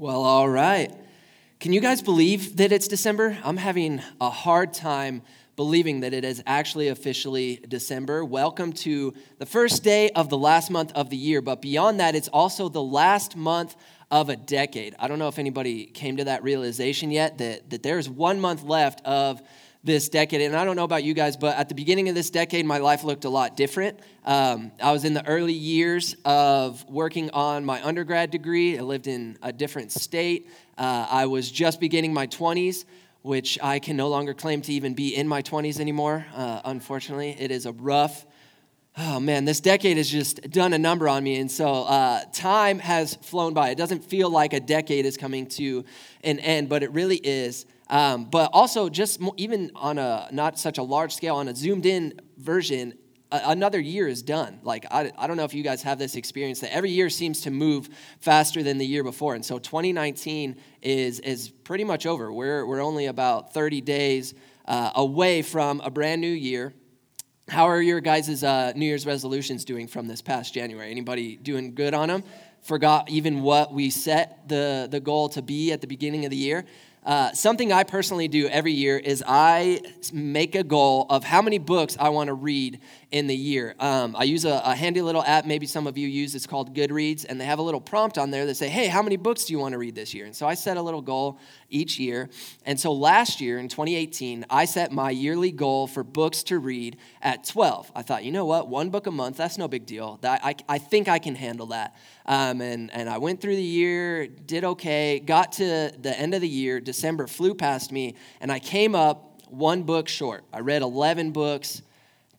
Well, all right. Can you guys believe that it's December? I'm having a hard time believing that it is actually officially December. Welcome to the first day of the last month of the year, but beyond that, it's also the last month of a decade. I don't know if anybody came to that realization yet that, that there's one month left of this decade. And I don't know about you guys, but at the beginning of this decade, my life looked a lot different. Um, I was in the early years of working on my undergrad degree. I lived in a different state. Uh, I was just beginning my 20s, which I can no longer claim to even be in my 20s anymore. Uh, unfortunately, it is a rough, oh man, this decade has just done a number on me. And so uh, time has flown by. It doesn't feel like a decade is coming to an end, but it really is. Um, but also, just even on a not such a large scale, on a zoomed in version, another year is done. Like, I, I don't know if you guys have this experience that every year seems to move faster than the year before. And so 2019 is, is pretty much over. We're, we're only about 30 days uh, away from a brand new year. How are your guys' uh, New Year's resolutions doing from this past January? Anybody doing good on them? Forgot even what we set the, the goal to be at the beginning of the year? Uh, something I personally do every year is I make a goal of how many books I want to read in the year. Um, I use a, a, handy little app, maybe some of you use, it's called Goodreads, and they have a little prompt on there that say, hey, how many books do you want to read this year? And so I set a little goal each year. And so last year in 2018, I set my yearly goal for books to read at 12. I thought, you know what, one book a month, that's no big deal. That, I, I think I can handle that. Um, and, and I went through the year, did okay, got to the end of the year, December flew past me, and I came up one book short. I read 11 books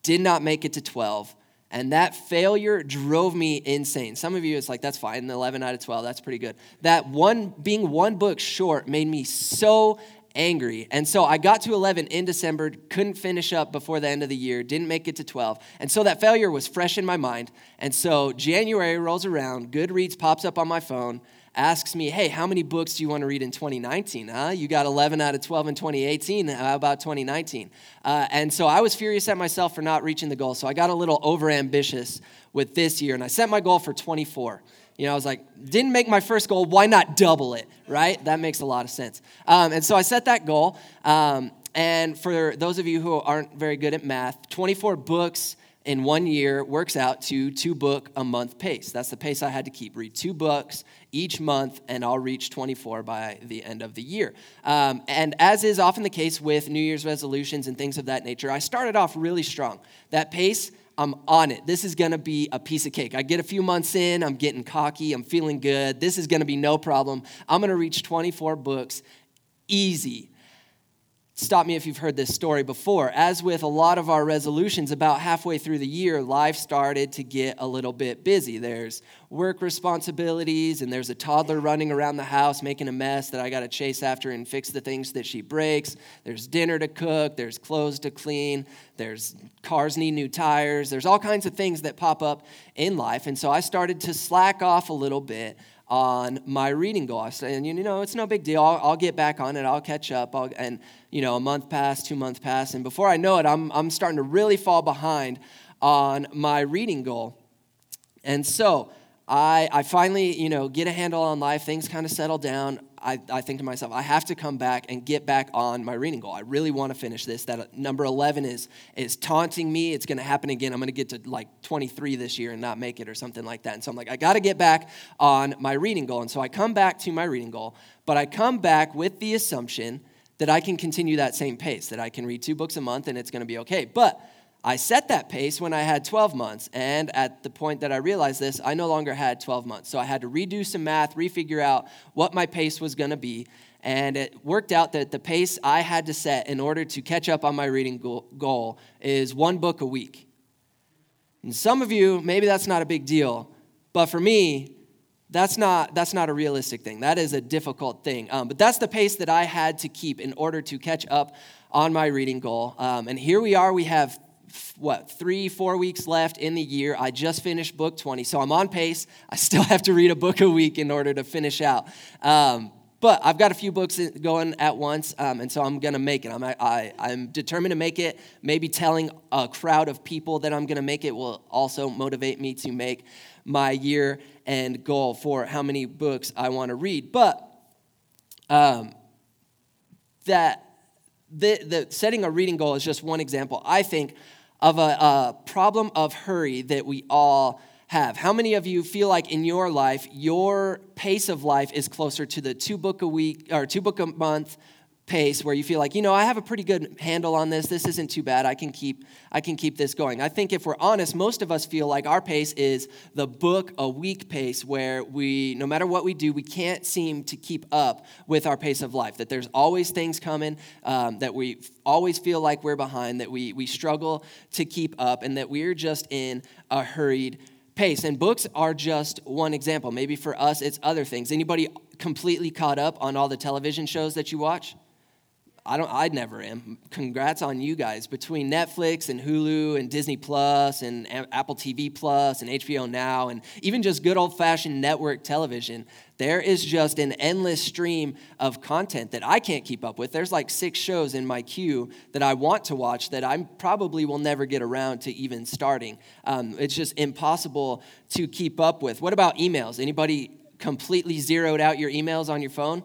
did not make it to 12. And that failure drove me insane. Some of you, it's like, that's fine, 11 out of 12, that's pretty good. That one, being one book short, made me so angry. And so I got to 11 in December, couldn't finish up before the end of the year, didn't make it to 12. And so that failure was fresh in my mind. And so January rolls around, Goodreads pops up on my phone, asks me, hey, how many books do you want to read in 2019? Huh? You got 11 out of 12 in 2018. How about 2019? Uh, and so I was furious at myself for not reaching the goal. So I got a little overambitious with this year, and I set my goal for 24. You know, I was like, didn't make my first goal. Why not double it, right? That makes a lot of sense. Um, and so I set that goal. Um, and for those of you who aren't very good at math, 24 books in one year works out to two book a month pace. That's the pace I had to keep. Read two books each month, and I'll reach 24 by the end of the year. Um, and as is often the case with New Year's resolutions and things of that nature, I started off really strong. That pace, I'm on it. This is going to be a piece of cake. I get a few months in, I'm getting cocky, I'm feeling good. This is going to be no problem. I'm going to reach 24 books easy. Stop me if you've heard this story before. As with a lot of our resolutions, about halfway through the year, life started to get a little bit busy. There's work responsibilities, and there's a toddler running around the house making a mess that I got to chase after and fix the things that she breaks. There's dinner to cook, there's clothes to clean, there's cars need new tires, there's all kinds of things that pop up in life. And so I started to slack off a little bit on my reading goal. I said, and you know, it's no big deal. I'll, I'll get back on it. I'll catch up. I'll, and you know, a month passed, two months passed, and before I know it, I'm I'm starting to really fall behind on my reading goal. And so I, I finally, you know, get a handle on life. Things kind of settle down. I, I think to myself, I have to come back and get back on my reading goal. I really want to finish this. That uh, number 11 is, is taunting me. It's going to happen again. I'm going to get to like 23 this year and not make it or something like that. And so I'm like, I got to get back on my reading goal. And so I come back to my reading goal, but I come back with the assumption that I can continue that same pace, that I can read two books a month and it's going to be okay. But I set that pace when I had 12 months. And at the point that I realized this, I no longer had 12 months. So I had to redo some math, refigure out what my pace was going to be. And it worked out that the pace I had to set in order to catch up on my reading goal is one book a week. And some of you, maybe that's not a big deal. But for me, that's not, that's not a realistic thing. That is a difficult thing. Um, but that's the pace that I had to keep in order to catch up on my reading goal. Um, and here we are, we have what, three, four weeks left in the year. I just finished book 20, so I'm on pace. I still have to read a book a week in order to finish out. Um, but I've got a few books going at once, um, and so I'm going to make it. I'm, I, I'm determined to make it. Maybe telling a crowd of people that I'm going to make it will also motivate me to make my year and goal for how many books I want to read. But Um, that the, the setting a reading goal is just one example, I think, of a, a problem of hurry that we all have. How many of you feel like in your life, your pace of life is closer to the two book a week or two book a month pace where you feel like you know i have a pretty good handle on this. This isn't too bad. I can keep i can keep this going. I think if we're honest most of us feel like our pace is the book a week pace where we no matter what we do we can't seem to keep up with our pace of life that there's always things coming um, that we always feel like we're behind that we we struggle to keep up and that we're just in a hurried pace. And books are just one example. Maybe for us it's other things. Anybody completely caught up on all the television shows that you watch I don't I never am. Congrats on you guys. Between Netflix and Hulu and Disney Plus and Apple TV Plus and HBO Now and even just good old-fashioned network television, there is just an endless stream of content that I can't keep up with. There's like 6 shows in my queue that I want to watch that I probably will never get around to even starting. Um, it's just impossible to keep up with. What about emails? Anybody completely zeroed out your emails on your phone?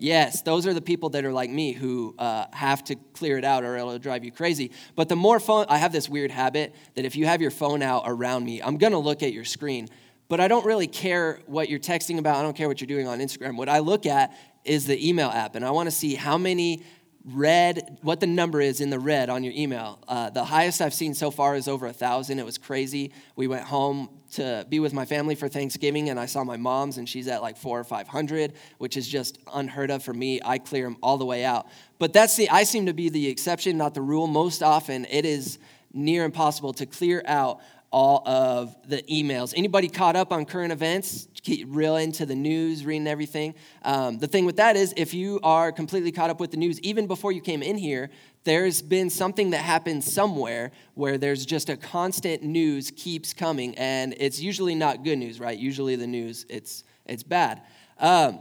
Yes, those are the people that are like me who uh, have to clear it out or it'll drive you crazy. But the more phone, I have this weird habit that if you have your phone out around me, I'm gonna look at your screen. But I don't really care what you're texting about. I don't care what you're doing on Instagram. What I look at is the email app, and I wanna see how many red, what the number is in the red on your email. Uh, the highest I've seen so far is over a thousand. It was crazy. We went home to be with my family for Thanksgiving, and I saw my mom's, and she's at like four or five hundred, which is just unheard of for me. I clear them all the way out. But that's the I seem to be the exception, not the rule. Most often, it is near impossible to clear out all of the emails. Anybody caught up on current events? Keep real into the news, reading everything. Um, the thing with that is, if you are completely caught up with the news, even before you came in here, there's been something that happened somewhere where there's just a constant news keeps coming, and it's usually not good news, right? Usually the news it's it's bad. Um,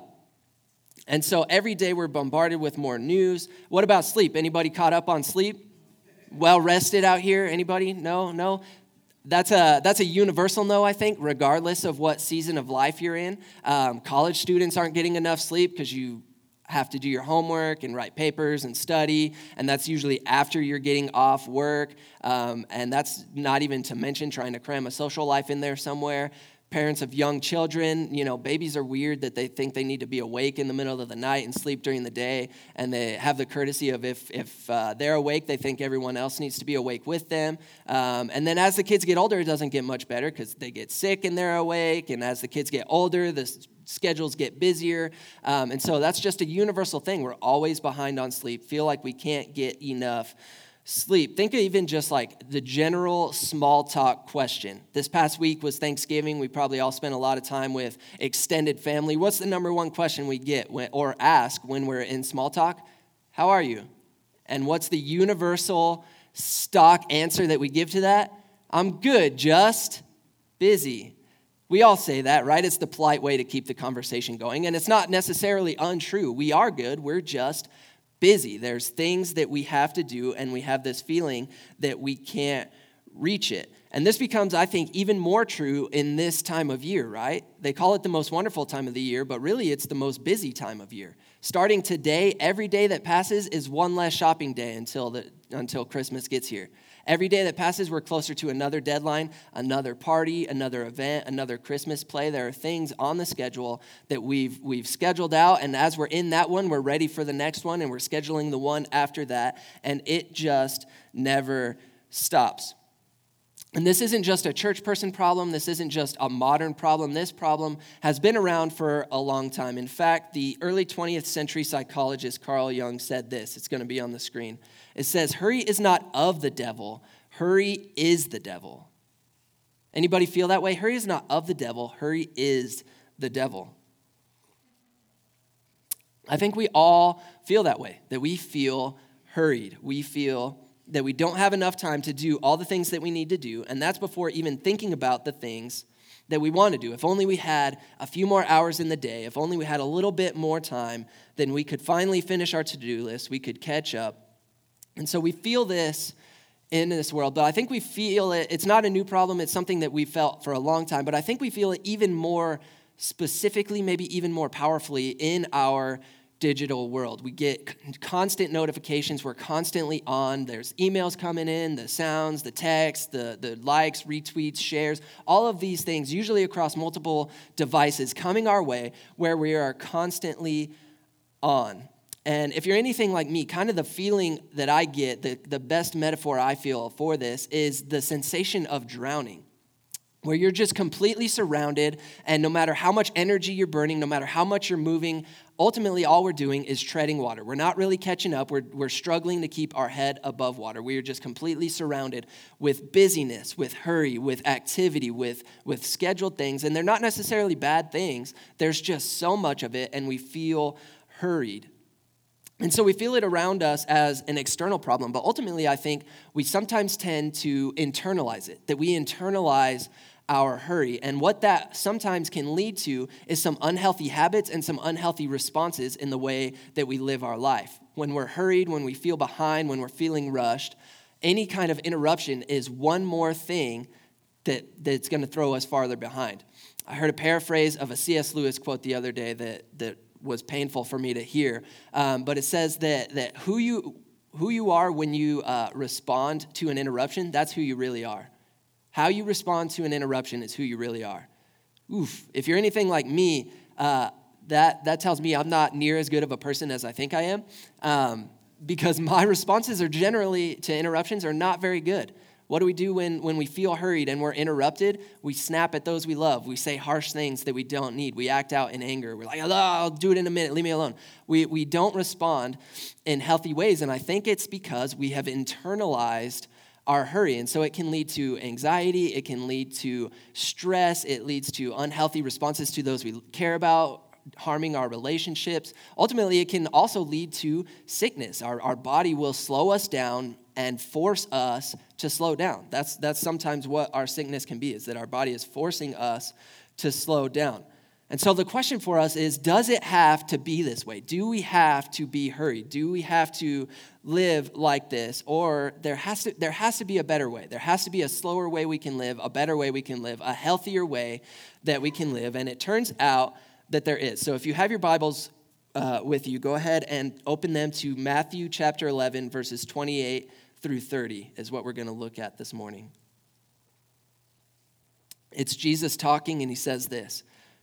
and so every day we're bombarded with more news. What about sleep? Anybody caught up on sleep? Well rested out here? Anybody? No, no. That's a, that's a universal no, I think, regardless of what season of life you're in. Um, college students aren't getting enough sleep because you have to do your homework and write papers and study, and that's usually after you're getting off work. Um, and that's not even to mention trying to cram a social life in there somewhere parents of young children, you know, babies are weird that they think they need to be awake in the middle of the night and sleep during the day. And they have the courtesy of if, if uh, they're awake, they think everyone else needs to be awake with them. Um, and then as the kids get older, it doesn't get much better because they get sick and they're awake. And as the kids get older, the schedules get busier. Um, and so that's just a universal thing. We're always behind on sleep, feel like we can't get enough sleep. Think of even just like the general small talk question. This past week was Thanksgiving. We probably all spent a lot of time with extended family. What's the number one question we get when, or ask when we're in small talk? How are you? And what's the universal stock answer that we give to that? I'm good, just busy. We all say that, right? It's the polite way to keep the conversation going. And it's not necessarily untrue. We are good, we're just busy. There's things that we have to do, and we have this feeling that we can't reach it. And this becomes, I think, even more true in this time of year, right? They call it the most wonderful time of the year, but really it's the most busy time of year. Starting today, every day that passes is one less shopping day until, the, until Christmas gets here. Every day that passes, we're closer to another deadline, another party, another event, another Christmas play. There are things on the schedule that we've, we've scheduled out. And as we're in that one, we're ready for the next one and we're scheduling the one after that. And it just never stops. And this isn't just a church person problem. This isn't just a modern problem. This problem has been around for a long time. In fact, the early 20th century psychologist Carl Jung said this. It's going to be on the screen. It says, Hurry is not of the devil, hurry is the devil. Anybody feel that way? Hurry is not of the devil, hurry is the devil. I think we all feel that way, that we feel hurried. We feel that we don't have enough time to do all the things that we need to do, and that's before even thinking about the things that we want to do. If only we had a few more hours in the day, if only we had a little bit more time, then we could finally finish our to do list, we could catch up. And so we feel this in this world, but I think we feel it, it's not a new problem, it's something that we felt for a long time, but I think we feel it even more specifically, maybe even more powerfully in our digital world. We get constant notifications. We're constantly on. There's emails coming in, the sounds, the texts, the, the likes, retweets, shares, all of these things, usually across multiple devices, coming our way where we are constantly on. And if you're anything like me, kind of the feeling that I get, the, the best metaphor I feel for this is the sensation of drowning where you're just completely surrounded, and no matter how much energy you're burning, no matter how much you're moving, ultimately all we're doing is treading water. We're not really catching up. We're, we're struggling to keep our head above water. We are just completely surrounded with busyness, with hurry, with activity, with, with scheduled things. And they're not necessarily bad things, there's just so much of it, and we feel hurried. And so we feel it around us as an external problem, but ultimately, I think we sometimes tend to internalize it, that we internalize our hurry. And what that sometimes can lead to is some unhealthy habits and some unhealthy responses in the way that we live our life. When we're hurried, when we feel behind, when we're feeling rushed, any kind of interruption is one more thing that, that's going to throw us farther behind. I heard a paraphrase of a C.S. Lewis quote the other day that, that was painful for me to hear, um, but it says that, that who, you, who you are when you uh, respond to an interruption, that's who you really are. How you respond to an interruption is who you really are. Oof, if you're anything like me, uh, that, that tells me I'm not near as good of a person as I think I am um, because my responses are generally to interruptions are not very good. What do we do when, when we feel hurried and we're interrupted? We snap at those we love. We say harsh things that we don't need. We act out in anger. We're like, oh, I'll do it in a minute. Leave me alone. We, we don't respond in healthy ways. And I think it's because we have internalized our hurry. And so it can lead to anxiety, it can lead to stress, it leads to unhealthy responses to those we care about, harming our relationships. Ultimately, it can also lead to sickness. Our, our body will slow us down and force us to slow down. That's, that's sometimes what our sickness can be, is that our body is forcing us to slow down. And so the question for us is Does it have to be this way? Do we have to be hurried? Do we have to live like this? Or there has to, there has to be a better way. There has to be a slower way we can live, a better way we can live, a healthier way that we can live. And it turns out that there is. So if you have your Bibles uh, with you, go ahead and open them to Matthew chapter 11, verses 28 through 30, is what we're going to look at this morning. It's Jesus talking, and he says this.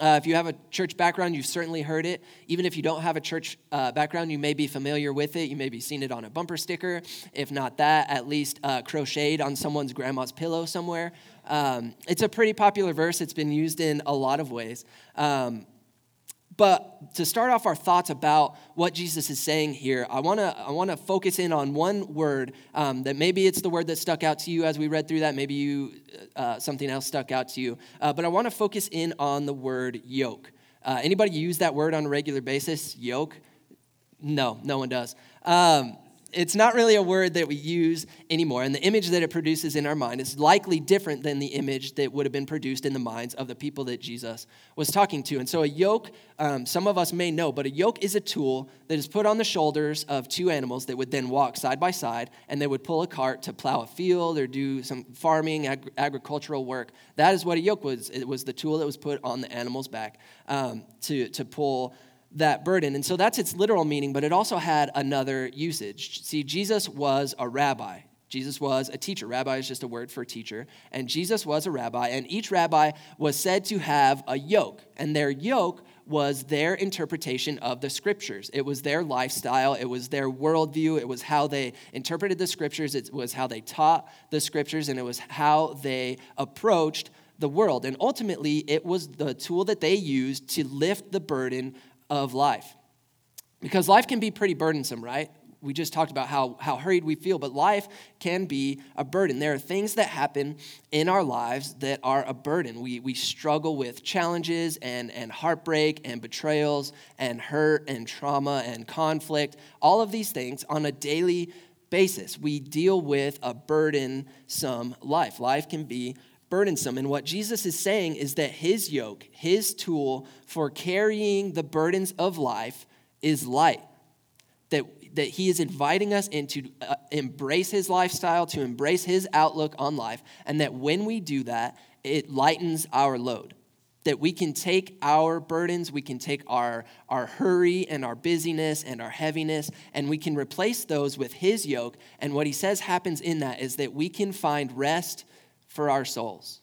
Uh, if you have a church background, you've certainly heard it. Even if you don't have a church uh, background, you may be familiar with it. You may be seen it on a bumper sticker. If not that, at least uh, crocheted on someone's grandma's pillow somewhere. Um, it's a pretty popular verse. It's been used in a lot of ways. Um, but to start off our thoughts about what Jesus is saying here, I want to I want to focus in on one word um, that maybe it's the word that stuck out to you as we read through that. Maybe you uh, something else stuck out to you. Uh, but I want to focus in on the word yoke. Uh, anybody use that word on a regular basis? Yoke? No, no one does. Um, it's not really a word that we use anymore. And the image that it produces in our mind is likely different than the image that would have been produced in the minds of the people that Jesus was talking to. And so, a yoke, um, some of us may know, but a yoke is a tool that is put on the shoulders of two animals that would then walk side by side and they would pull a cart to plow a field or do some farming, ag- agricultural work. That is what a yoke was. It was the tool that was put on the animal's back um, to, to pull that burden. And so that's its literal meaning, but it also had another usage. See, Jesus was a rabbi. Jesus was a teacher. Rabbi is just a word for teacher. And Jesus was a rabbi, and each rabbi was said to have a yoke. And their yoke was their interpretation of the scriptures. It was their lifestyle, it was their worldview, it was how they interpreted the scriptures, it was how they taught the scriptures, and it was how they approached the world. And ultimately, it was the tool that they used to lift the burden of life. Because life can be pretty burdensome, right? We just talked about how, how hurried we feel, but life can be a burden. There are things that happen in our lives that are a burden. We, we struggle with challenges and, and heartbreak and betrayals and hurt and trauma and conflict, all of these things on a daily basis. We deal with a burdensome life. Life can be burdensome. And what Jesus is saying is that his yoke, his tool for carrying the burdens of life, is light. That, that he is inviting us into uh, embrace his lifestyle, to embrace his outlook on life, and that when we do that, it lightens our load that we can take our burdens, we can take our, our hurry and our busyness and our heaviness, and we can replace those with His yoke. And what He says happens in that is that we can find rest for our souls.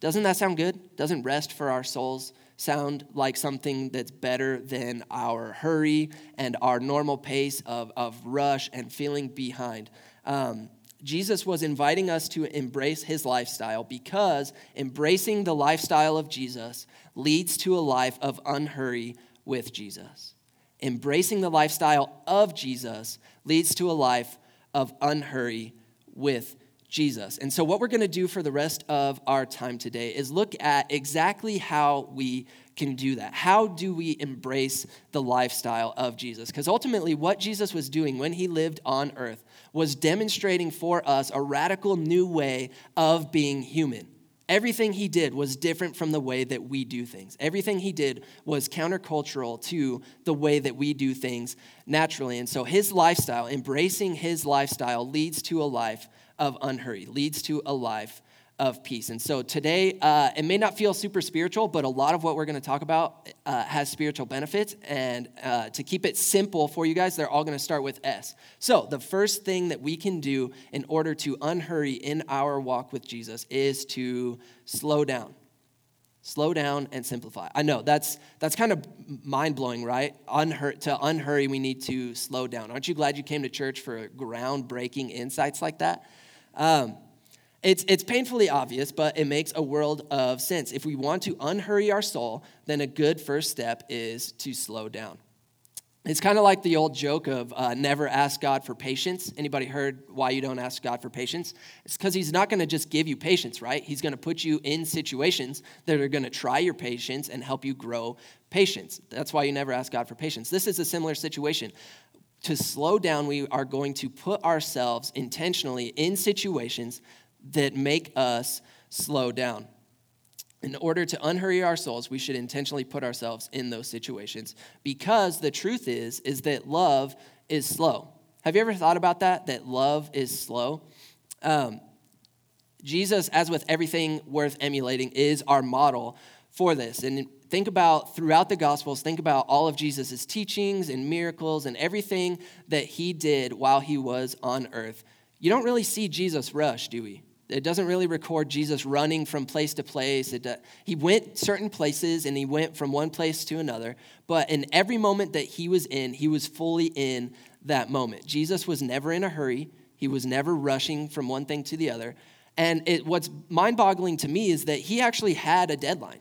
Doesn't that sound good? Doesn't rest for our souls sound like something that's better than our hurry and our normal pace of, of rush and feeling behind? Um, Jesus was inviting us to embrace his lifestyle because embracing the lifestyle of Jesus leads to a life of unhurry with Jesus. Embracing the lifestyle of Jesus leads to a life of unhurry with Jesus. And so, what we're going to do for the rest of our time today is look at exactly how we can do that? How do we embrace the lifestyle of Jesus? Because ultimately, what Jesus was doing when he lived on earth was demonstrating for us a radical new way of being human. Everything he did was different from the way that we do things. Everything he did was countercultural to the way that we do things naturally. And so his lifestyle, embracing his lifestyle, leads to a life of unhurry, leads to a life of peace. And so today, uh, it may not feel super spiritual, but a lot of what we're going to talk about uh, has spiritual benefits. And uh, to keep it simple for you guys, they're all going to start with S. So the first thing that we can do in order to unhurry in our walk with Jesus is to slow down. Slow down and simplify. I know that's that's kind of mind blowing, right? Unhur- to unhurry, we need to slow down. Aren't you glad you came to church for groundbreaking insights like that? Um, it's, it's painfully obvious, but it makes a world of sense. If we want to unhurry our soul, then a good first step is to slow down. It's kind of like the old joke of uh, never ask God for patience. Anybody heard why you don't ask God for patience? It's because He's not going to just give you patience, right? He's going to put you in situations that are going to try your patience and help you grow patience. That's why you never ask God for patience. This is a similar situation. To slow down, we are going to put ourselves intentionally in situations that make us slow down. In order to unhurry our souls, we should intentionally put ourselves in those situations because the truth is is that love is slow. Have you ever thought about that? That love is slow. Um, Jesus, as with everything worth emulating, is our model for this. And think about throughout the Gospels, think about all of Jesus' teachings and miracles and everything that he did while he was on earth. You don't really see Jesus rush, do we? It doesn't really record Jesus running from place to place. It, uh, he went certain places and he went from one place to another. But in every moment that he was in, he was fully in that moment. Jesus was never in a hurry, he was never rushing from one thing to the other. And it, what's mind boggling to me is that he actually had a deadline.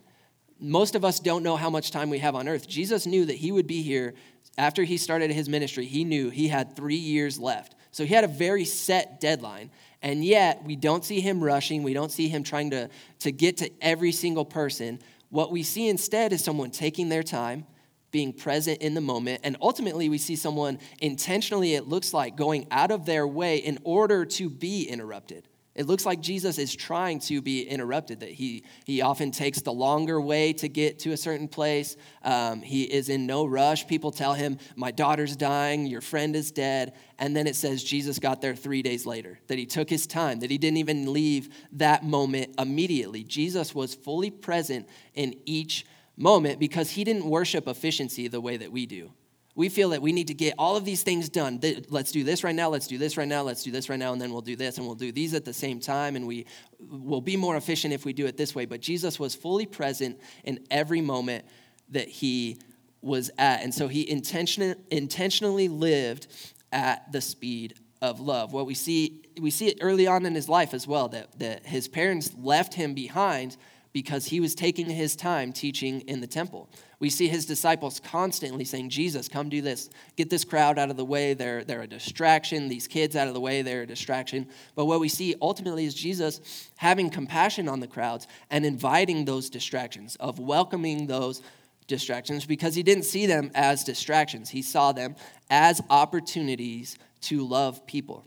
Most of us don't know how much time we have on earth. Jesus knew that he would be here after he started his ministry. He knew he had three years left. So he had a very set deadline. And yet, we don't see him rushing. We don't see him trying to, to get to every single person. What we see instead is someone taking their time, being present in the moment. And ultimately, we see someone intentionally, it looks like, going out of their way in order to be interrupted. It looks like Jesus is trying to be interrupted, that he, he often takes the longer way to get to a certain place. Um, he is in no rush. People tell him, My daughter's dying, your friend is dead. And then it says Jesus got there three days later, that he took his time, that he didn't even leave that moment immediately. Jesus was fully present in each moment because he didn't worship efficiency the way that we do we feel that we need to get all of these things done. Let's do this right now, let's do this right now, let's do this right now, and then we'll do this, and we'll do these at the same time, and we will be more efficient if we do it this way. But Jesus was fully present in every moment that he was at. And so he intention, intentionally lived at the speed of love. What we see, we see it early on in his life as well, that, that his parents left him behind because he was taking his time teaching in the temple. We see his disciples constantly saying, Jesus, come do this. Get this crowd out of the way. They're, they're a distraction. These kids out of the way. They're a distraction. But what we see ultimately is Jesus having compassion on the crowds and inviting those distractions, of welcoming those distractions because he didn't see them as distractions. He saw them as opportunities to love people.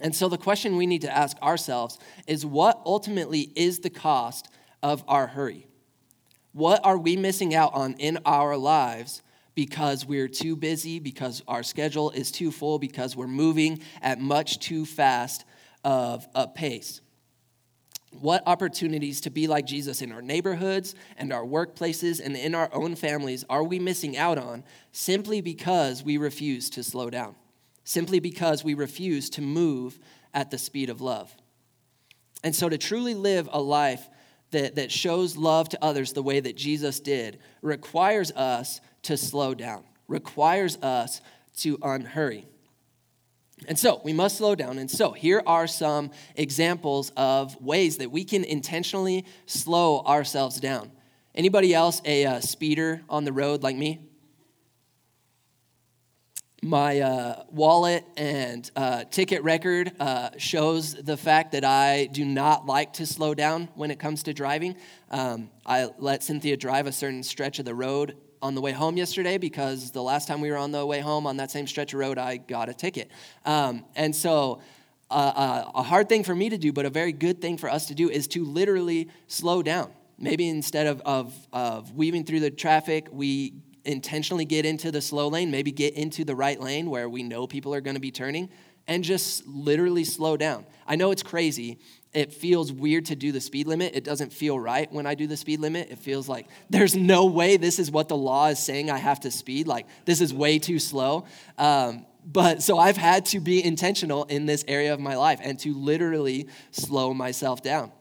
And so the question we need to ask ourselves is what ultimately is the cost of our hurry? What are we missing out on in our lives because we're too busy, because our schedule is too full, because we're moving at much too fast of a pace? What opportunities to be like Jesus in our neighborhoods and our workplaces and in our own families are we missing out on simply because we refuse to slow down? Simply because we refuse to move at the speed of love. And so, to truly live a life that, that shows love to others the way that Jesus did requires us to slow down, requires us to unhurry. And so we must slow down. And so here are some examples of ways that we can intentionally slow ourselves down. Anybody else a uh, speeder on the road like me? My uh, wallet and uh, ticket record uh, shows the fact that I do not like to slow down when it comes to driving. Um, I let Cynthia drive a certain stretch of the road on the way home yesterday because the last time we were on the way home on that same stretch of road, I got a ticket. Um, and so, uh, uh, a hard thing for me to do, but a very good thing for us to do, is to literally slow down. Maybe instead of, of, of weaving through the traffic, we intentionally get into the slow lane, maybe get into the right lane where we know people are going to be turning, and just literally slow down. I know it's crazy. It feels weird to do the speed limit. It doesn't feel right when I do the speed limit. It feels like there's no way this is what the law is saying I have to speed. Like, this is way too slow. Um, but so I've had to be intentional in this area of my life and to literally slow myself down.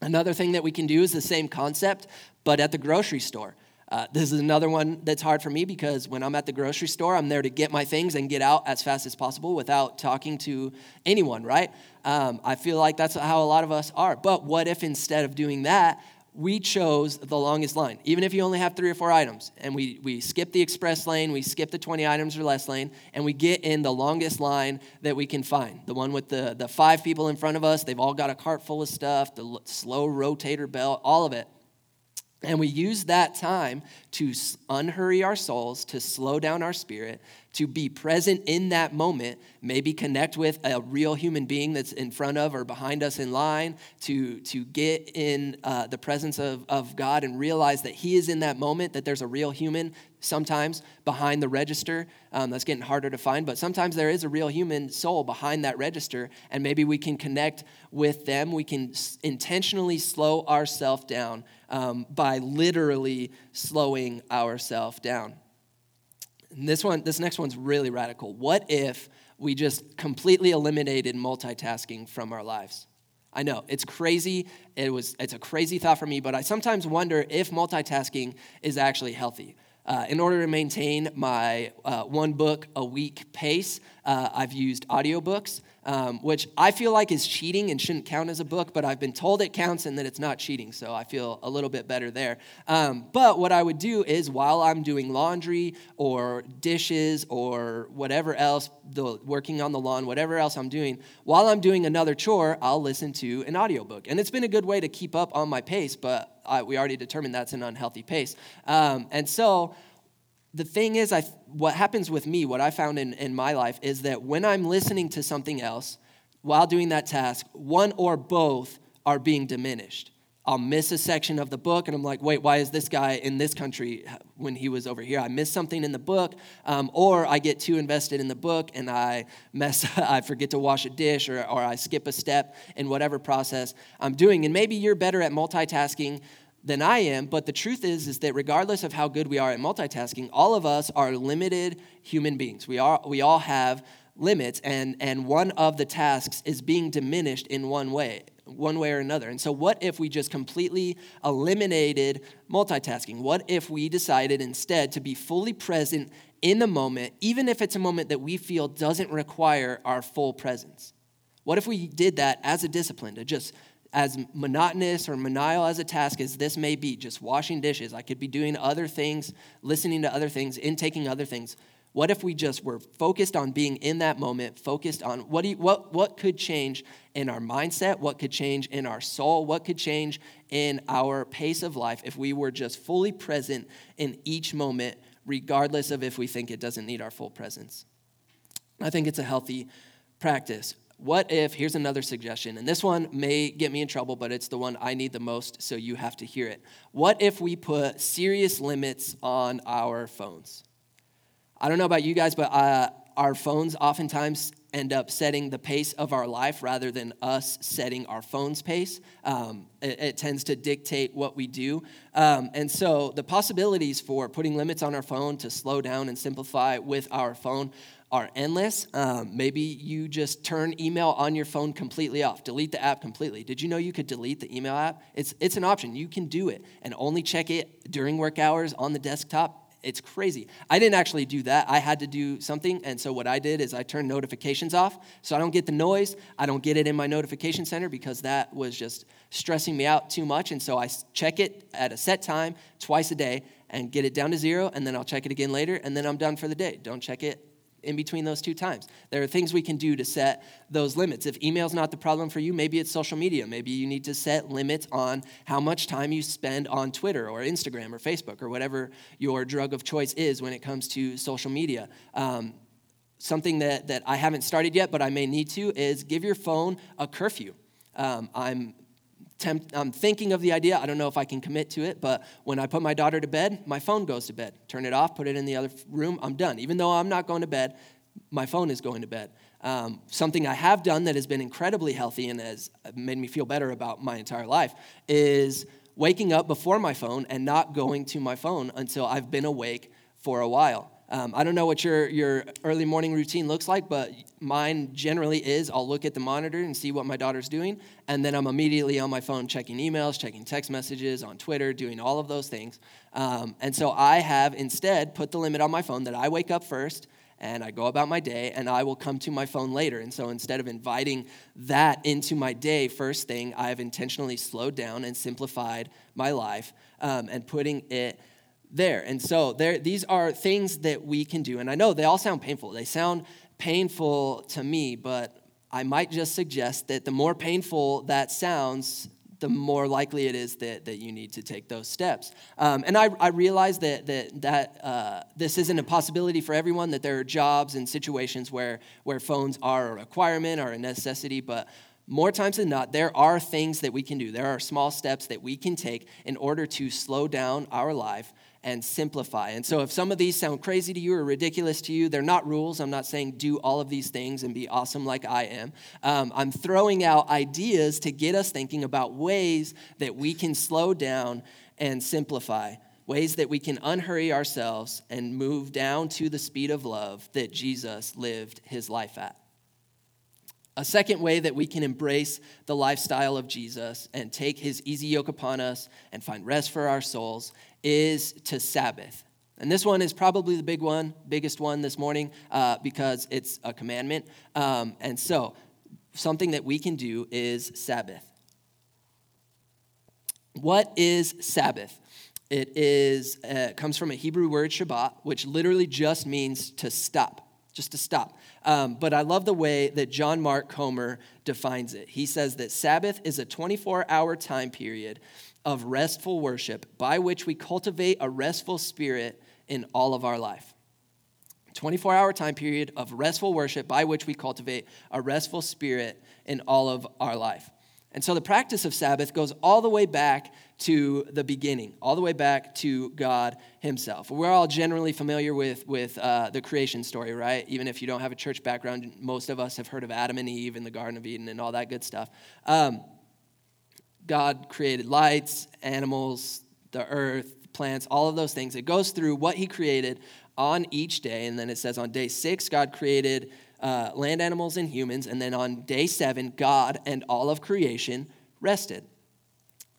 Another thing that we can do is the same concept, but at the grocery store. Uh, this is another one that's hard for me because when I'm at the grocery store, I'm there to get my things and get out as fast as possible without talking to anyone, right? Um, I feel like that's how a lot of us are. But what if instead of doing that, we chose the longest line, even if you only have three or four items, and we, we skip the express lane, we skip the 20 items or less lane, and we get in the longest line that we can find. The one with the, the five people in front of us, they've all got a cart full of stuff, the slow rotator belt, all of it. And we use that time to unhurry our souls, to slow down our spirit, to be present in that moment, maybe connect with a real human being that's in front of or behind us in line, to, to get in uh, the presence of, of God and realize that He is in that moment, that there's a real human sometimes behind the register. Um, that's getting harder to find, but sometimes there is a real human soul behind that register, and maybe we can connect with them. We can intentionally slow ourselves down um, by literally slowing ourselves down. And this one, this next one's really radical. What if we just completely eliminated multitasking from our lives? I know it's crazy. It was it's a crazy thought for me, but I sometimes wonder if multitasking is actually healthy. Uh, in order to maintain my uh, one book a week pace, uh, I've used audiobooks um, which I feel like is cheating and shouldn't count as a book, but I've been told it counts and that it's not cheating, so I feel a little bit better there. Um, but what I would do is while I'm doing laundry or dishes or whatever else, the, working on the lawn, whatever else I'm doing, while I'm doing another chore, I'll listen to an audiobook. And it's been a good way to keep up on my pace, but I, we already determined that's an unhealthy pace. Um, and so, the thing is, I, what happens with me, what I found in, in my life, is that when I'm listening to something else while doing that task, one or both are being diminished. I'll miss a section of the book, and I'm like, wait, why is this guy in this country when he was over here? I missed something in the book, um, or I get too invested in the book and I mess, I forget to wash a dish, or, or I skip a step in whatever process I'm doing. And maybe you're better at multitasking than I am, but the truth is is that regardless of how good we are at multitasking, all of us are limited human beings. We are we all have limits and and one of the tasks is being diminished in one way one way or another. And so, what if we just completely eliminated multitasking? What if we decided instead to be fully present in the moment, even if it's a moment that we feel doesn't require our full presence? What if we did that as a discipline to just as monotonous or manial as a task as this may be, just washing dishes, I could be doing other things, listening to other things, intaking other things. What if we just were focused on being in that moment, focused on what, you, what, what could change in our mindset, what could change in our soul, what could change in our pace of life if we were just fully present in each moment, regardless of if we think it doesn't need our full presence? I think it's a healthy practice. What if, here's another suggestion, and this one may get me in trouble, but it's the one I need the most, so you have to hear it. What if we put serious limits on our phones? I don't know about you guys, but uh, our phones oftentimes end up setting the pace of our life rather than us setting our phone's pace. Um, it, it, tends to dictate what we do. Um, and so the possibilities for putting limits on our phone to slow down and simplify with our phone are endless. Um, maybe you just turn email on your phone completely off, delete the app completely. Did you know you could delete the email app? It's, it's an option. You can do it and only check it during work hours on the desktop. It's crazy. I didn't actually do that. I had to do something. And so what I did is I turned notifications off so I don't get the noise. I don't get it in my notification center because that was just stressing me out too much. And so I check it at a set time twice a day and get it down to zero. And then I'll check it again later. And then I'm done for the day. Don't check it in between those two times. There are things we can do to set those limits. If email's not the problem for you, maybe it's social media. Maybe you need to set limits on how much time you spend on Twitter or Instagram or Facebook or whatever your drug of choice is when it comes to social media. Um, something that, that I haven't started yet, but I may need to, is give your phone a curfew. Um, I'm tempt, I'm thinking of the idea. I don't know if I can commit to it, but when I put my daughter to bed, my phone goes to bed. Turn it off, put it in the other room, I'm done. Even though I'm not going to bed, my phone is going to bed. Um, something I have done that has been incredibly healthy and has made me feel better about my entire life is waking up before my phone and not going to my phone until I've been awake for a while. Um, I don't know what your, your early morning routine looks like, but mine generally is I'll look at the monitor and see what my daughter's doing, and then I'm immediately on my phone checking emails, checking text messages, on Twitter, doing all of those things. Um, and so I have instead put the limit on my phone that I wake up first and I go about my day and I will come to my phone later. And so instead of inviting that into my day first thing, I've intentionally slowed down and simplified my life um, and putting it there. And so there, these are things that we can do. And I know they all sound painful. They sound painful to me, but I might just suggest that the more painful that sounds, the more likely it is that, that you need to take those steps. Um, and I, I realize that, that, that uh, this isn't a possibility for everyone, that there are jobs and situations where, where phones are a requirement or a necessity, but more times than not, there are things that we can do. There are small steps that we can take in order to slow down our life and simplify. And so, if some of these sound crazy to you or ridiculous to you, they're not rules. I'm not saying do all of these things and be awesome like I am. Um, I'm throwing out ideas to get us thinking about ways that we can slow down and simplify, ways that we can unhurry ourselves and move down to the speed of love that Jesus lived his life at. A second way that we can embrace the lifestyle of Jesus and take his easy yoke upon us and find rest for our souls is to Sabbath. And this one is probably the big one, biggest one this morning, uh, because it's a commandment. Um, and so, something that we can do is Sabbath. What is Sabbath? It is uh, comes from a Hebrew word Shabbat, which literally just means to stop, just to stop. Um, but I love the way that John Mark Comer defines it. He says that Sabbath is a 24 hour time period of restful worship by which we cultivate a restful spirit in all of our life. 24 hour time period of restful worship by which we cultivate a restful spirit in all of our life. And so the practice of Sabbath goes all the way back to the beginning, all the way back to God Himself. We're all generally familiar with, with uh, the creation story, right? Even if you don't have a church background, most of us have heard of Adam and Eve in the Garden of Eden and all that good stuff. Um, God created lights, animals, the earth, plants, all of those things. It goes through what He created on each day. And then it says on day six, God created uh, land animals and humans. And then on day seven, God and all of creation rested.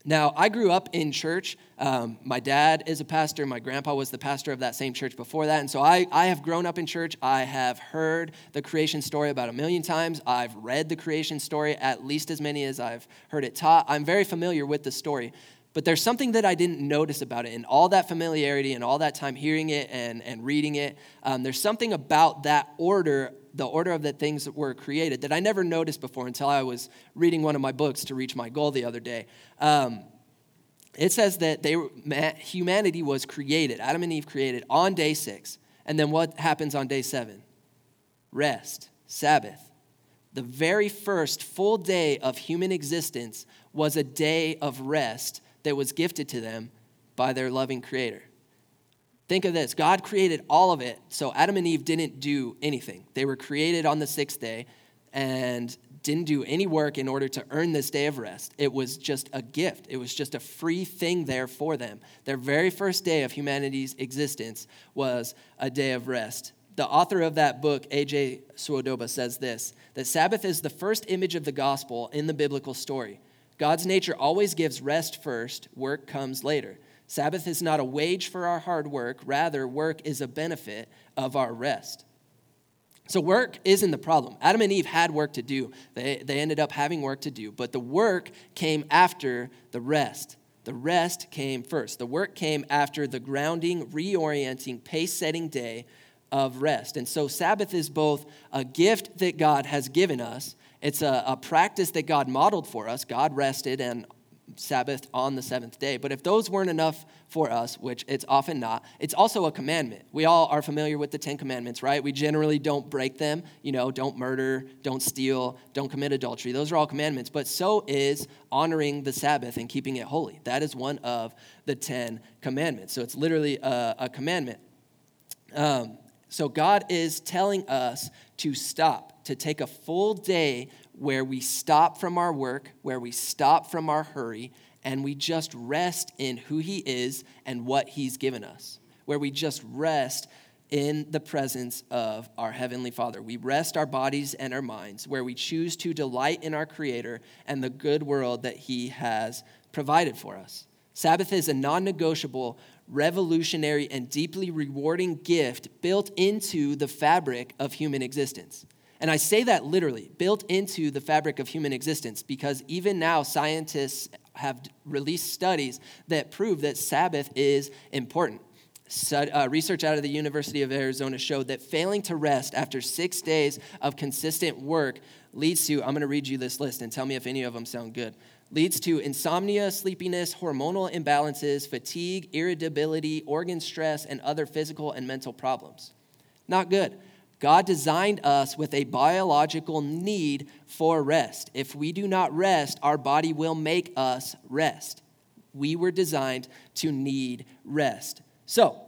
Now, I grew up in church. Um, my dad is a pastor. My grandpa was the pastor of that same church before that. And so I, I have grown up in church. I have heard the creation story about a million times. I've read the creation story at least as many as I've heard it taught. I'm very familiar with the story. But there's something that I didn't notice about it. In all that familiarity and all that time hearing it and, and reading it, um, there's something about that order the order of the things that were created that I never noticed before until I was reading one of my books to reach my goal the other day. Um, it says that they, humanity was created, Adam and Eve created on day six. And then what happens on day seven? Rest, Sabbath. the very first full day of human existence was a day of rest that was gifted to them by their loving creator. Think of this God created all of it, so Adam and Eve didn't do anything. They were created on the sixth day and didn't do any work in order to earn this day of rest. It was just a gift, it was just a free thing there for them. Their very first day of humanity's existence was a day of rest. The author of that book, A.J. Swoboda, says this that Sabbath is the first image of the gospel in the biblical story. God's nature always gives rest first, work comes later. Sabbath is not a wage for our hard work, rather, work is a benefit of our rest. So, work isn't the problem. Adam and Eve had work to do. They, they ended up having work to do, but the work came after the rest. The rest came first. The work came after the grounding, reorienting, pace setting day of rest. And so, Sabbath is both a gift that God has given us, it's a, a practice that God modeled for us. God rested and Sabbath on the seventh day. But if those weren't enough for us, which it's often not, it's also a commandment. We all are familiar with the Ten Commandments, right? We generally don't break them. You know, don't murder, don't steal, don't commit adultery. Those are all commandments. But so is honoring the Sabbath and keeping it holy. That is one of the Ten Commandments. So it's literally a, a commandment. Um, so God is telling us to stop, to take a full day where we stop from our work, where we stop from our hurry, and we just rest in who He is and what He's given us. Where we just rest in the presence of our Heavenly Father. We rest our bodies and our minds, where we choose to delight in our Creator and the good world that He has provided for us. Sabbath is a non negotiable, revolutionary, and deeply rewarding gift built into the fabric of human existence. And I say that literally, built into the fabric of human existence, because even now scientists have released studies that prove that Sabbath is important. Uh, research out of the University of Arizona showed that failing to rest after six days of consistent work leads to, I'm going to read you this list and tell me if any of them sound good. Leads to insomnia, sleepiness, hormonal imbalances, fatigue, irritability, organ stress, and other physical and mental problems. Not good. God designed us with a biological need for rest. If we do not rest, our body will make us rest. We were designed to need rest. So,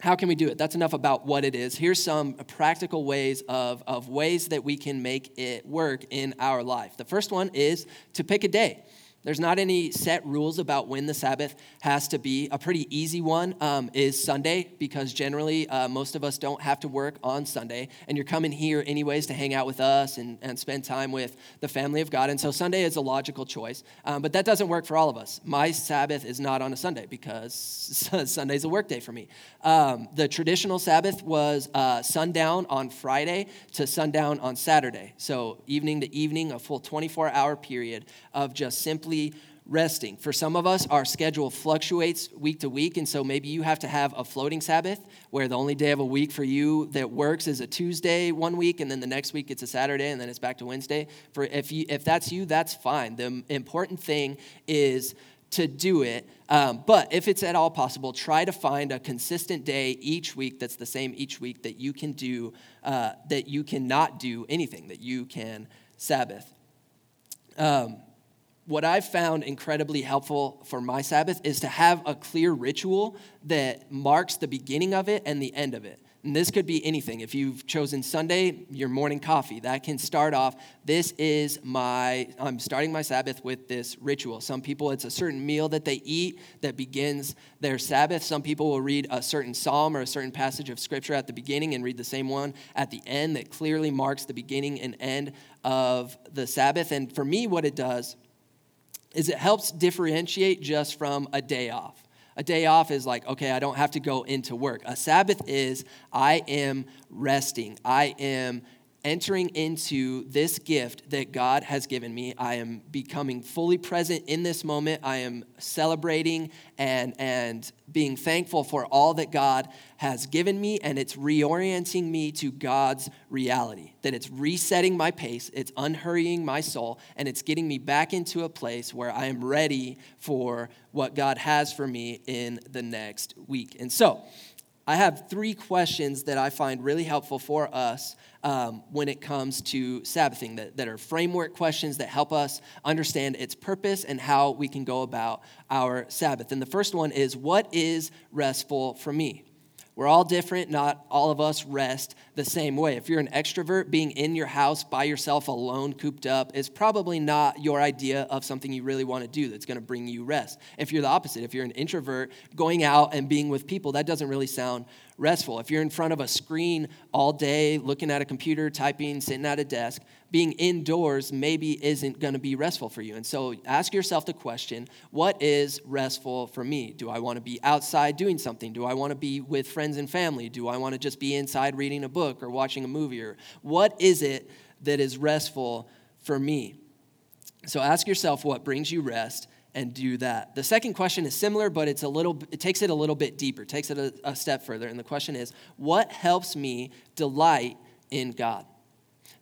how can we do it? That's enough about what it is. Here's some practical ways of, of ways that we can make it work in our life. The first one is to pick a day. There's not any set rules about when the Sabbath has to be. A pretty easy one um, is Sunday, because generally uh, most of us don't have to work on Sunday, and you're coming here anyways to hang out with us and, and spend time with the family of God. And so Sunday is a logical choice, um, but that doesn't work for all of us. My Sabbath is not on a Sunday because Sunday's a work day for me. Um, the traditional Sabbath was uh, sundown on Friday to sundown on Saturday. So evening to evening, a full 24 hour period of just simply resting. For some of us, our schedule fluctuates week to week, and so maybe you have to have a floating Sabbath where the only day of a week for you that works is a Tuesday one week, and then the next week it's a Saturday, and then it's back to Wednesday. For if you if that's you, that's fine. The important thing is to do it. Um, but if it's at all possible, try to find a consistent day each week that's the same each week that you can do, uh, that you cannot do anything, that you can Sabbath. Um, what I've found incredibly helpful for my Sabbath is to have a clear ritual that marks the beginning of it and the end of it. And this could be anything. If you've chosen Sunday, your morning coffee, that can start off. This is my, I'm starting my Sabbath with this ritual. Some people, it's a certain meal that they eat that begins their Sabbath. Some people will read a certain psalm or a certain passage of scripture at the beginning and read the same one at the end that clearly marks the beginning and end of the Sabbath. And for me, what it does is it helps differentiate just from a day off. A day off is like, okay, I don't have to go into work. A Sabbath is I am resting. I am entering into this gift that God has given me. I am becoming fully present in this moment. I am celebrating and, and being thankful for all that God has given me, and it's reorienting me to God's reality. That it's resetting my pace, it's unhurrying my soul, and it's getting me back into a place where I am ready for what God has for me in the next week. And so, I have three questions that I find really helpful for us um, when it comes to Sabbathing, that, that are framework questions that help us understand its purpose and how we can go about our Sabbath. And the first one is What is restful for me? We're all different. Not all of us rest the same way. If you're an extrovert, being in your house by yourself alone, cooped up, is probably not your idea of something you really want to do that's going to bring you rest. If you're the opposite, if you're an introvert, going out and being with people, that doesn't really sound restful. If you're in front of a screen all day, looking at a computer, typing, sitting at a desk, being indoors maybe isn't going to be restful for you. And so ask yourself the question what is restful for me? Do I want to be outside doing something? Do I want to be with friends and family? Do I want to just be inside reading a book or watching a movie? Or what is it that is restful for me? So ask yourself what brings you rest and do that. The second question is similar, but it's a little it takes it a little bit deeper, takes it a, a step further. And the question is, what helps me delight in God?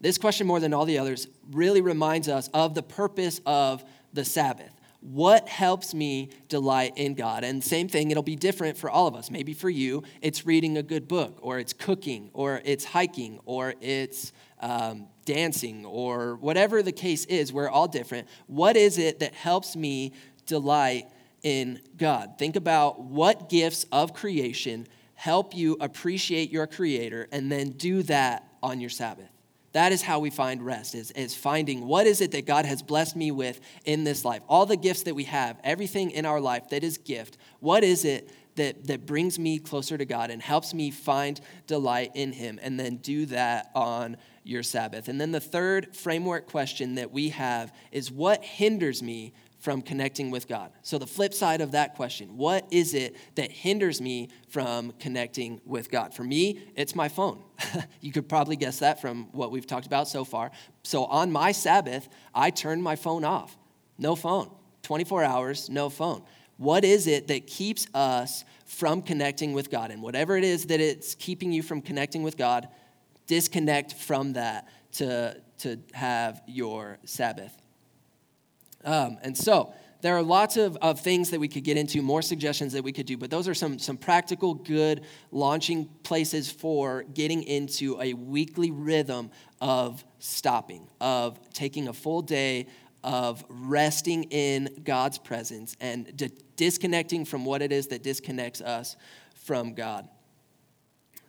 This question, more than all the others, really reminds us of the purpose of the Sabbath. What helps me delight in God? And same thing, it'll be different for all of us. Maybe for you, it's reading a good book, or it's cooking, or it's hiking, or it's um, dancing, or whatever the case is. We're all different. What is it that helps me delight in God? Think about what gifts of creation help you appreciate your Creator, and then do that on your Sabbath. That is how we find rest, is, is finding what is it that God has blessed me with in this life. All the gifts that we have, everything in our life that is gift, what is it that, that brings me closer to God and helps me find delight in Him? And then do that on your Sabbath. And then the third framework question that we have is what hinders me from connecting with God? So, the flip side of that question what is it that hinders me from connecting with God? For me, it's my phone. you could probably guess that from what we've talked about so far. So, on my Sabbath, I turn my phone off. No phone. 24 hours, no phone. What is it that keeps us from connecting with God? And whatever it is that it's keeping you from connecting with God, disconnect from that to, to have your Sabbath. Um, and so, there are lots of, of things that we could get into, more suggestions that we could do, but those are some, some practical, good launching places for getting into a weekly rhythm of stopping, of taking a full day of resting in God's presence and disconnecting from what it is that disconnects us from God.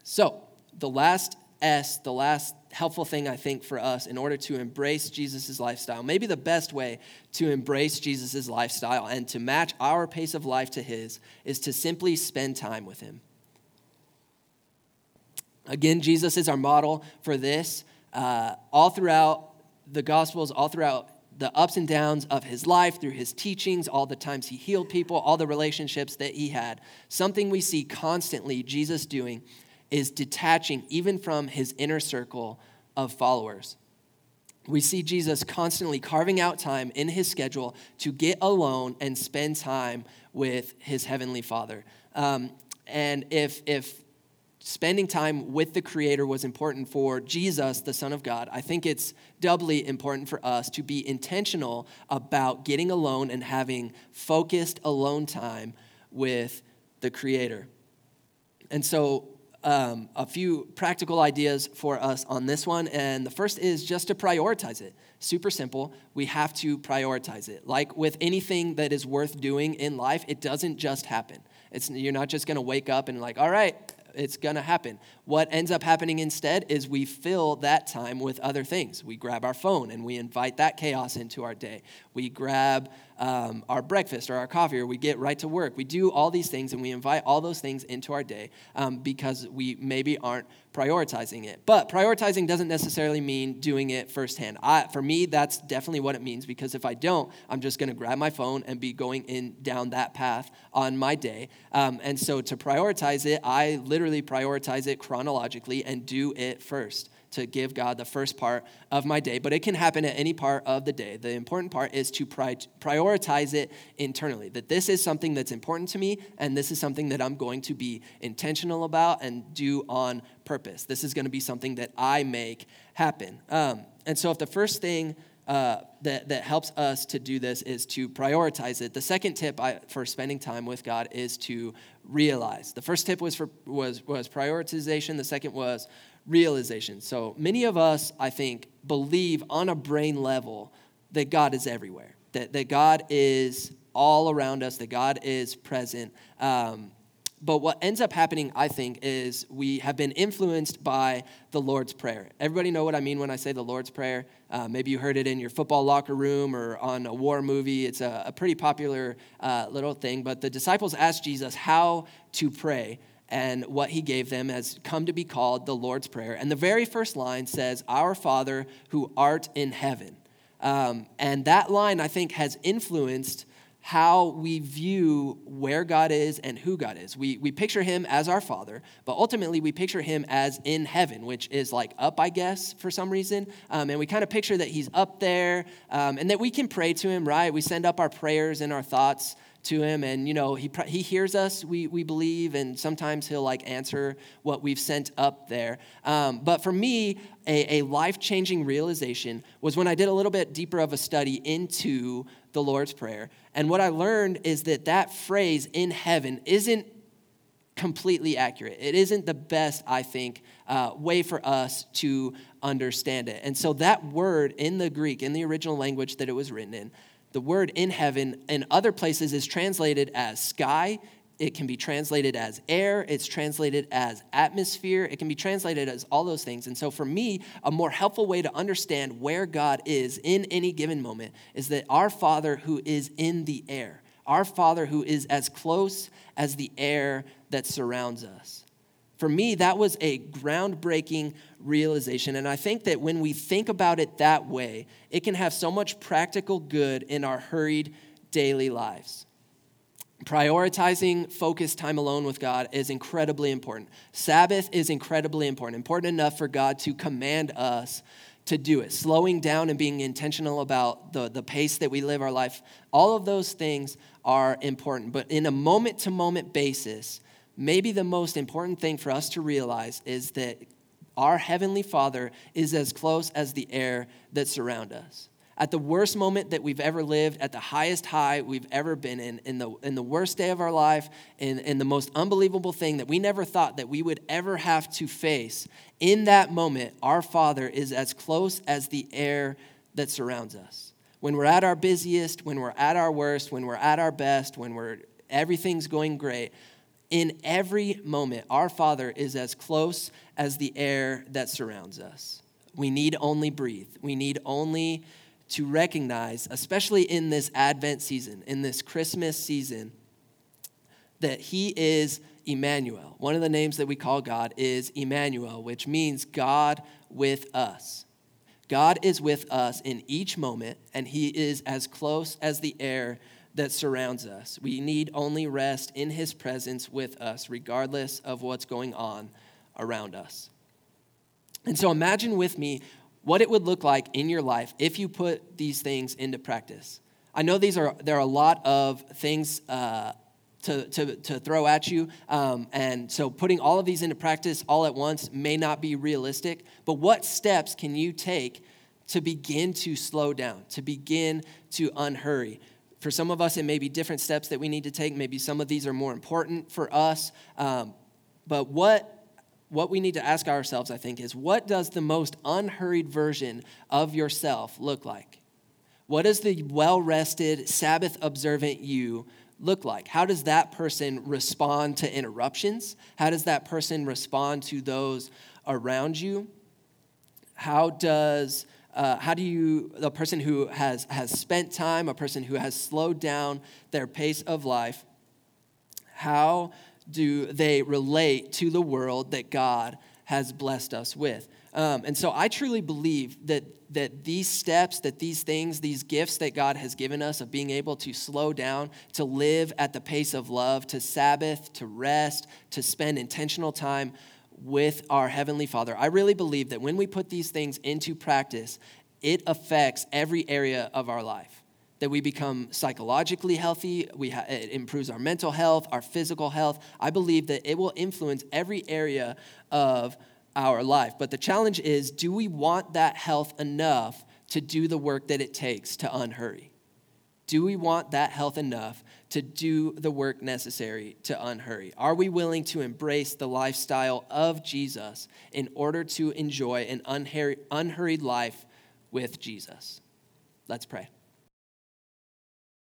So, the last S, the last helpful thing I think for us in order to embrace Jesus' lifestyle, maybe the best way to embrace Jesus' lifestyle and to match our pace of life to his, is to simply spend time with him. Again, Jesus is our model for this. Uh, all throughout the Gospels, all throughout the ups and downs of his life, through his teachings, all the times he healed people, all the relationships that he had, something we see constantly Jesus doing is detaching even from his inner circle of followers. We see Jesus constantly carving out time in his schedule to get alone and spend time with his heavenly Father. Um, and if, if spending time with the Creator was important for Jesus, the Son of God, I think it's doubly important for us to be intentional about getting alone and having focused alone time with the Creator. And so um, a few practical ideas for us on this one. And the first is just to prioritize it. Super simple. We have to prioritize it. Like with anything that is worth doing in life, it doesn't just happen. It's, you're not just going to wake up and, like, all right, it's going to happen. What ends up happening instead is we fill that time with other things. We grab our phone and we invite that chaos into our day. We grab um, our breakfast or our coffee or we get right to work. We do all these things and we invite all those things into our day um, because we maybe aren't prioritizing it. But prioritizing doesn't necessarily mean doing it firsthand. I, for me, that's definitely what it means because if I don't, I'm just going to grab my phone and be going in down that path on my day. Um, and so to prioritize it, I literally prioritize it chronologically and do it first to give God the first part of my day, but it can happen at any part of the day. The important part is to prioritize it internally, that this is something that's important to me, and this is something that I'm going to be intentional about and do on purpose. This is going to be something that I make happen. Um, and so, if the first thing uh, that, that helps us to do this is to prioritize it. The second tip I, for spending time with God is to realize. The first tip was, for, was, was prioritization, the second was realization. So many of us, I think, believe on a brain level that God is everywhere, that, that God is all around us, that God is present. Um, but what ends up happening, I think, is we have been influenced by the Lord's Prayer. Everybody know what I mean when I say the Lord's Prayer? Uh, maybe you heard it in your football locker room or on a war movie. It's a, a pretty popular uh, little thing. But the disciples asked Jesus how to pray, and what he gave them has come to be called the Lord's Prayer. And the very first line says, Our Father who art in heaven. Um, and that line, I think, has influenced how we view where God is and who God is. We, we picture him as our Father, but ultimately we picture him as in heaven, which is like up, I guess, for some reason. Um, and we kind of picture that he's up there um, and that we can pray to him, right? We send up our prayers and our thoughts to him. And you know he, he hears us we, we believe and sometimes he'll like answer what we've sent up there. Um, but for me a, a life-changing realization was when i did a little bit deeper of a study into the lord's prayer. And what i learned is that that phrase in heaven isn't completely accurate. It isn't the best i think uh, way for us to understand it. And so that word in the greek in the original language that it was written in the word in heaven in other places is translated as sky. It can be translated as air. It's translated as atmosphere. It can be translated as all those things. And so, for me, a more helpful way to understand where God is in any given moment is that our Father who is in the air, our Father who is as close as the air that surrounds us. For me, that was a groundbreaking realization. And I think that when we think about it that way, it can have so much practical good in our hurried daily lives. Prioritizing focused time alone with God is incredibly important. Sabbath is incredibly important, important enough for God to command us to do it. Slowing down and being intentional about the, the pace that we live our life, all of those things are important. But in a moment to moment basis, maybe the most important thing for us to realize is that our Heavenly Father is as close as the air that surround us. At the worst moment that we've ever lived, at the highest high we've ever been in, in the, in the worst day of our life, in, in the most unbelievable thing that we never thought that we would ever have to face, in that moment, our Father is as close as the air that surrounds us. When we're at our busiest, when we're at our worst, when we're at our best, when we're everything's going great, in every moment, our Father is as close as the air that surrounds us. We need only breathe. We need only to recognize, especially in this Advent season, in this Christmas season, that He is Emmanuel. One of the names that we call God is Emmanuel, which means God with us. God is with us in each moment, and He is as close as the air that surrounds us. We need only rest in His presence with us, regardless of what's going on around us. And so imagine with me what it would look like in your life if you put these things into practice. I know these are there are a lot of things uh, to, to, to throw at you, um, and so putting all of these into practice all at once may not be realistic. But what steps can you take to begin to slow down, to begin to unhurry? For some of us, it may be different steps that we need to take. Maybe some of these are more important for us. Um, but what what we need to ask ourselves, I think, is what does the most unhurried version of yourself look like? What does the well rested, Sabbath observant you look like? How does that person respond to interruptions? How does that person respond to those around you? How does uh, how do you, the person who has, has spent time, a person who has slowed down their pace of life, how do they relate to the world that God has blessed us with? Um, and so I truly believe that, that these steps, that these things, these gifts that God has given us of being able to slow down, to live at the pace of love, to Sabbath, to rest, to spend intentional time with our Heavenly Father. I really believe that when we put these things into practice, it affects every area of our life. That we become psychologically healthy, we ha- it improves our mental health, our physical health. I believe that it will influence every area of our life. But the challenge is do we want that health enough to do the work that it takes to unhurry? Do we want that health enough to do the work necessary to unhurry? Are we willing to embrace the lifestyle of Jesus in order to enjoy an unhurried life with Jesus? Let's pray.